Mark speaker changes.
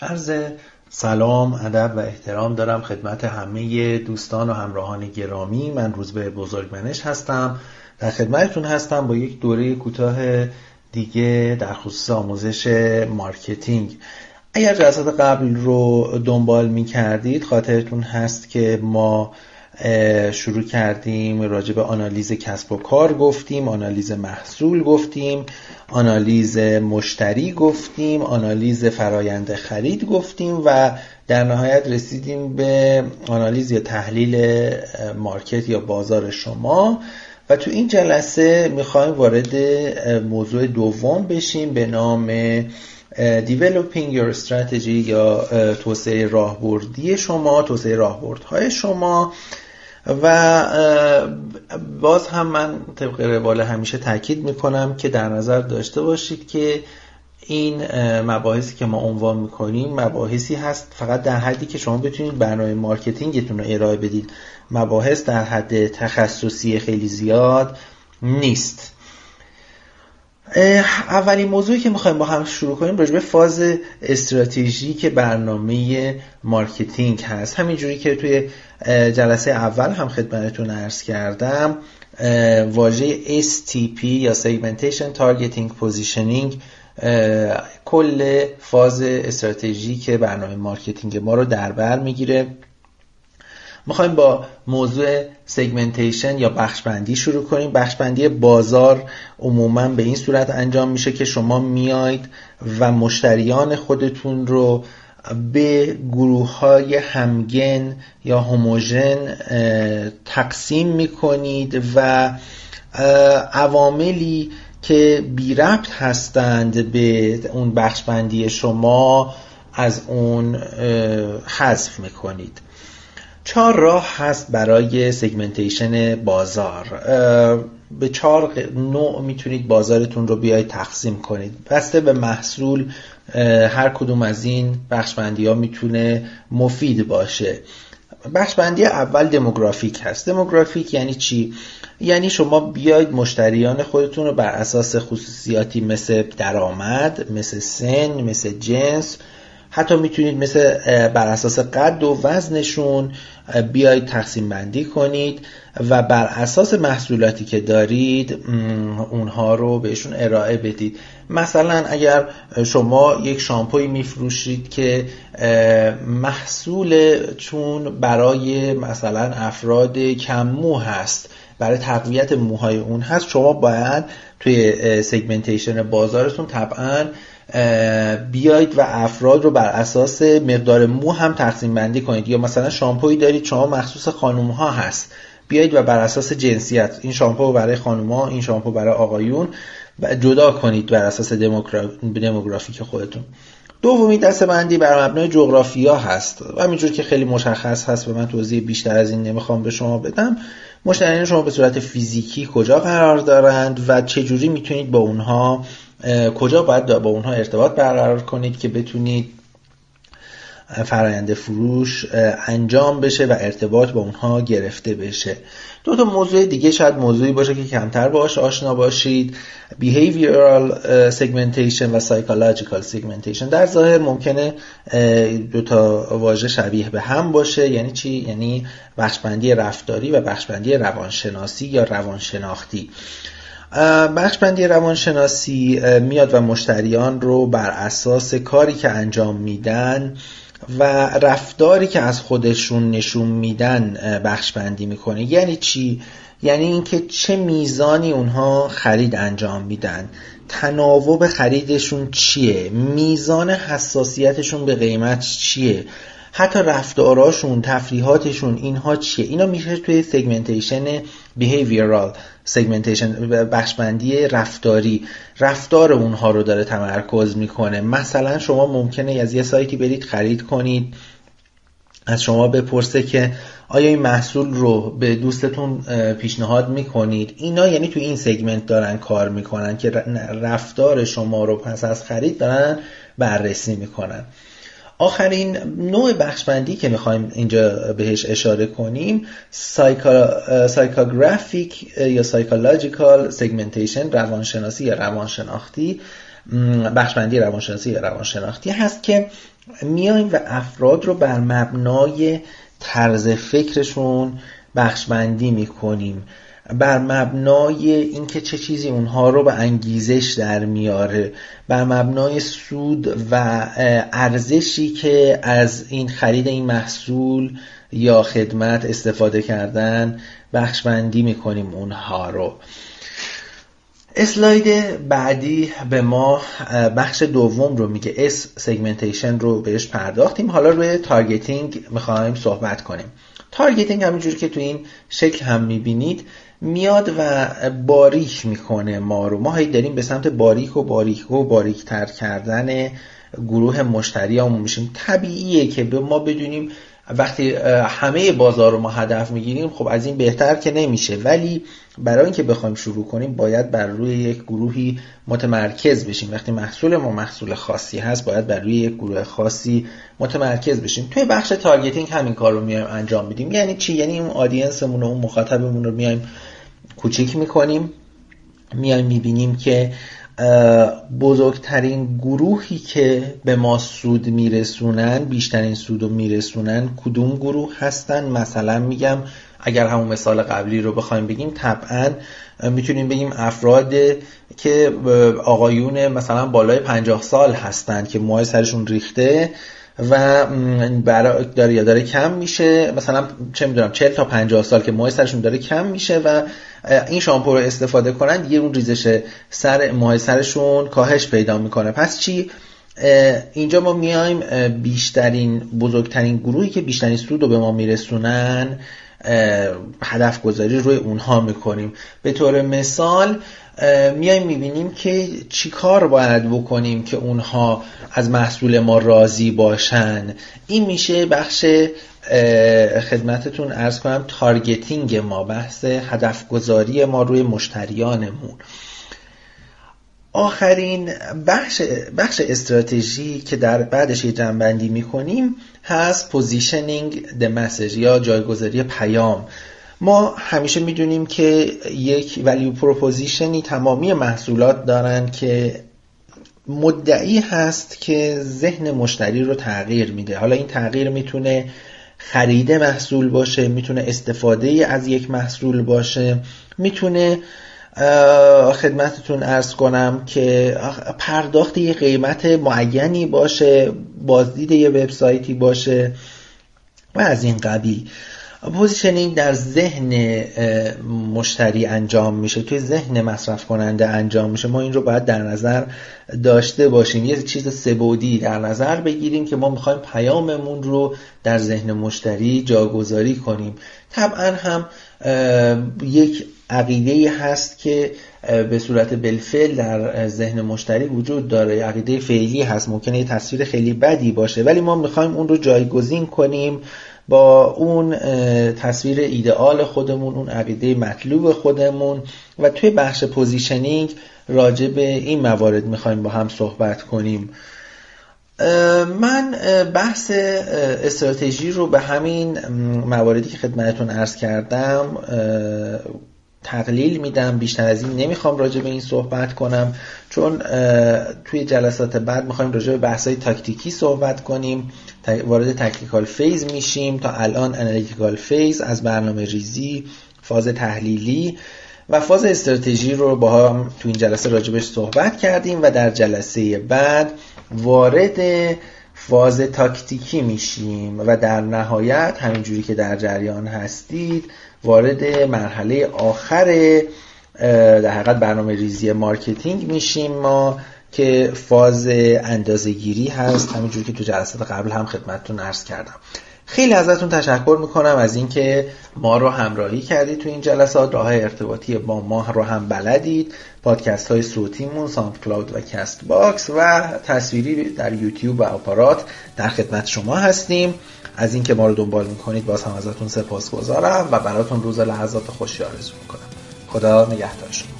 Speaker 1: عرض سلام ادب و احترام دارم خدمت همه دوستان و همراهان گرامی. من روزبه بزرگمنش هستم. در خدمتتون هستم با یک دوره کوتاه دیگه در خصوص آموزش marketing. اگر جلسات قبل رو دنبال می کردید خاطرتون هست که ما شروع کردیم راجع به آنالیز کسب و کار گفتیم آنالیز محصول گفتیم آنالیز مشتری گفتیم آنالیز فرایند خرید گفتیم و در نهایت رسیدیم به آنالیز یا تحلیل مارکت یا بازار شما. و تو این جلسه می‌خوایم وارد موضوع دوم بشیم به نام developing your strategy یا توسعه راهبردی شما توسعه راهبردهای شما. و باز هم من طبق روال همیشه تاکید می‌کنم که در نظر داشته باشید که این مباحثی که ما عنوان می‌کنیم مباحثی هست فقط در حدی که شما بتونید برنامه marketing تون رو ارائه بدید. مباحث در حد تخصصی خیلی زیاد نیست. اولین موضوعی که می‌خوایم با هم شروع کنیم راجع فاز استراتژیک برنامه marketing هست. همینجوری که توی جلسه اول هم خدمتتون عرض کردم واژه STP یا Segmentation Targeting Positioning کل فاز استراتژیک برنامه marketing ما رو در بر می‌گیره. می‌خوایم با موضوع segmentation یا بخشبندی شروع کنیم. بخشبندی بازار عموما به این صورت انجام میشه که شما میاید و مشتریان خودتون رو به گروه های همگن یا هموژن تقسیم می‌کنید و عواملی که بی ربط هستند به اون بخشبندی شما از اون حذف می‌کنید. چهار راه هست برای سگمنتیشن بازار. به چهار نوع می‌تونید بازارتون رو بیاید تقسیم کنید. بسته به محصول هر کدوم از این بخشبندی ها می‌تونه مفید باشه. بخشبندی اول دموگرافیک هست. دموگرافیک یعنی چی؟ یعنی شما بیاید مشتریان خودتون رو بر اساس خصوصیاتی مثل درآمد مثل سن مثل جنس حتی می‌تونید مثل بر اساس قد و وزنشون بیایید تقسیم بندی کنید و بر اساس محصولاتی که دارید اونها رو بهشون ارائه بدید. مثلا اگر شما یک شامپوی میفروشید که محصول چون برای مثلا افراد کم مو هست برای تقویت موهای اون هست شما باید توی سگمنتیشن بازارتون طبعا بیایید و افراد رو بر اساس مقدار مو هم تقسیم بندی کنید. یا مثلا شامپویی دارید شما مخصوص خانوم ها هست. بیایید و بر اساس جنسیت این شامپو برای خانوم ها این شامپو برای آقایون جدا کنید بر اساس دموگرافیک خودتون. دومی دسته بندی بر مبنای جغرافیا هست. و همینجور که خیلی مشخص هست و من توضیح بیشتر از این نمی‌خوام به شما بدم مشتریان شما به صورت فیزیکی کجا قرار دارند و چجوری می‌تونید با اونها کجا باید با اونها ارتباط برقرار کنید که بتونید فرایند فروش انجام بشه و ارتباط با اونها گرفته بشه. دو تا موضوع دیگه شاید موضوعی باشه که کمتر باش آشنا باشید. Behavioral segmentation و psychological segmentation. در ظاهر ممکنه دو تا واژه شبیه به هم باشه. یعنی چی؟ یعنی بخشبندی رفتاری و بخشبندی روانشناسی یا روانشناختی. بخشبندی روانشناسی میاد و مشتریان رو بر اساس کاری که انجام میدن و رفتاری که از خودشون نشون میدن بخش بندی می‌کنه. یعنی چی؟ یعنی اینکه چه میزانی اونها خرید انجام میدن. تناوب خریدشون چیه؟ میزان حساسیتشون به قیمت چیه؟ حتی رفتاراشون تفریحاتشون اینها چیه؟ اینا میشه توی segmentation behavioral segmentation بخشبندی رفتاری. رفتار اونها رو داره تمرکز می‌کنه. مثلا شما ممکنه از یه سایتی برید خرید کنید از شما بپرسه که آیا این محصول رو به دوستتون پیشنهاد می‌کنید؟ اینا یعنی تو این segment دارن کار می‌کنن که رفتار شما رو پس از خرید دارن بررسی می‌کنن. آخرین نوع بخشبندی که می‌خوایم اینجا بهش اشاره کنیم psycho، psychographic یا psychological segmentation روانشناسی یا روانشناختی بخشبندی روانشناسی یا روانشناختی هست که میایم و افراد رو بر مبنای طرز فکرشون بخشبندی می‌کنیم. بر مبنای اینکه چه چیزی اونها رو به انگیزش در میاره بر مبنای سود و ارزشی که از این خرید این محصول یا خدمت استفاده کردن بخشبندی می‌کنیم اونها رو. اسلاید بعدی به ما بخش دوم رو میگه. S segmentation رو بهش پرداختیم. حالا روی targeting می‌خوایم صحبت کنیم. targeting همینجوری که تو این شکل هم می‌بینید. میاد و باریک می‌کنه ما رو. ما هی داریم به سمت باریک و باریک و باریک تر کردن گروه مشتری میشیم. طبیعیه که به ما بدونیم وقتی همه بازار رو ما هدف می‌گیریم خب از این بهتر که نمیشه. ولی برای اینکه بخوایم شروع کنیم باید بر روی یک گروهی متمرکز بشیم. وقتی محصول ما محصول خاصی هست باید بر روی یک گروه خاصی متمرکز بشیم. توی بخش targeting همین کار رو میایم انجام میدیم. یعنی چی؟ یعنی اون audience مون و اون مخاطبمون رو میایم کوچیک می‌کنیم. میایم می‌بینیم که بزرگترین گروهی که به ما سود میرسونن بیشترین سود رو میرسونن کدوم گروه هستن؟ مثلا میگم اگر همون مثال قبلی رو بخوایم بگیم طبعا می‌تونیم بگیم افراد که آقایون مثلا بالای پنجاه سال هستند که موهای سرشون ریخته و داره یا داره کم میشه. مثلا چه می‌دونم 40 تا 50 سال که موهای سرشون داره کم میشه و این شامپو رو استفاده کنن دیگه اون ریزش سر موهای سرشون کاهش پیدا می‌کنه. پس چی؟ اینجا ما میایم بیشترین بزرگترین گروهی که بیشترین سود رو به ما میرسونن هدف گذاری روی اونها می‌کنیم. به طور مثال میایم می‌بینیم که چی کار باید بکنیم که اونها از محصول ما راضی باشن. این میشه بخش خدمتتون عرض کنم targeting ما بحث هدف گذاری ما روی مشتریانمون. آخرین بخش, بخش استراتژی که در بعدش یه جمع‌بندی می‌کنیم هست positioning the message یا جایگذاری پیام. ما همیشه می‌دونیم که یک value proposition ی تمامی محصولات دارن که مدعی هست که ذهن مشتری رو تغییر میده. حالا این تغییر می‌تونه خرید محصول باشه می‌تونه استفاده از یک محصول باشه می‌تونه خدمتتون عرض کنم که پرداخت یه قیمت معینی باشه بازدید یه وبسایتی باشه و از این قبیل. positioning در ذهن مشتری انجام میشه توی ذهن مصرف کننده انجام میشه. ما این رو باید در نظر داشته باشیم. یه چیز ثبوتی در نظر بگیریم که ما می‌خوایم پیاممون رو در ذهن مشتری جاگذاری کنیم. طبعا هم یک عقیده هست که به صورت بالفعل در ذهن مشتری وجود داره. عقیده فعلی هست. ممکنه یه تصویر خیلی بدی باشه ولی ما می‌خوایم اون رو جایگزین کنیم. با اون تصویر ایدئال خودمون اون عقیده مطلوب خودمون و توی بخش positioning راجع به این موارد می‌خوایم با هم صحبت کنیم. من بحث استراتژی رو به همین مواردی که خدمتتون عرض کردم تقلیل میدم. بیشتر از این نمی‌خوام راجع به این صحبت کنم چون توی جلسات بعد می‌خوایم راجع به بحثای تاکتیکی صحبت کنیم. وارد technical phase میشیم تا الان analytical phase از برنامه ریزی فاز تحلیلی و فاز استراتژی رو با هم تو این جلسه راجبش صحبت کردیم و در جلسه بعد وارد فاز تاکتیکی میشیم و در نهایت همینجوری که در جریان هستید وارد مرحله آخر در حقیقت برنامه ریزی marketing میشیم ما. که فاز اندازه‌گیری هست. همینجوری که تو جلسات قبل هم خدمتتون عرض کردم. خیلی ازتون تشکر می‌کنم از اینکه ما رو همراهی کردید تو این جلسات. راه ارتباطی با ما رو هم بلدید. پادکست های صوتیمون SoundCloud و Castbox و تصویری در یوتیوب و اپارات در خدمت شما هستیم. از اینکه ما رو دنبال می‌کنید باز هم ازتون سپاسگزارم و براتون روز لحظات خوشی آرزو می‌کنم. خدا نگهدار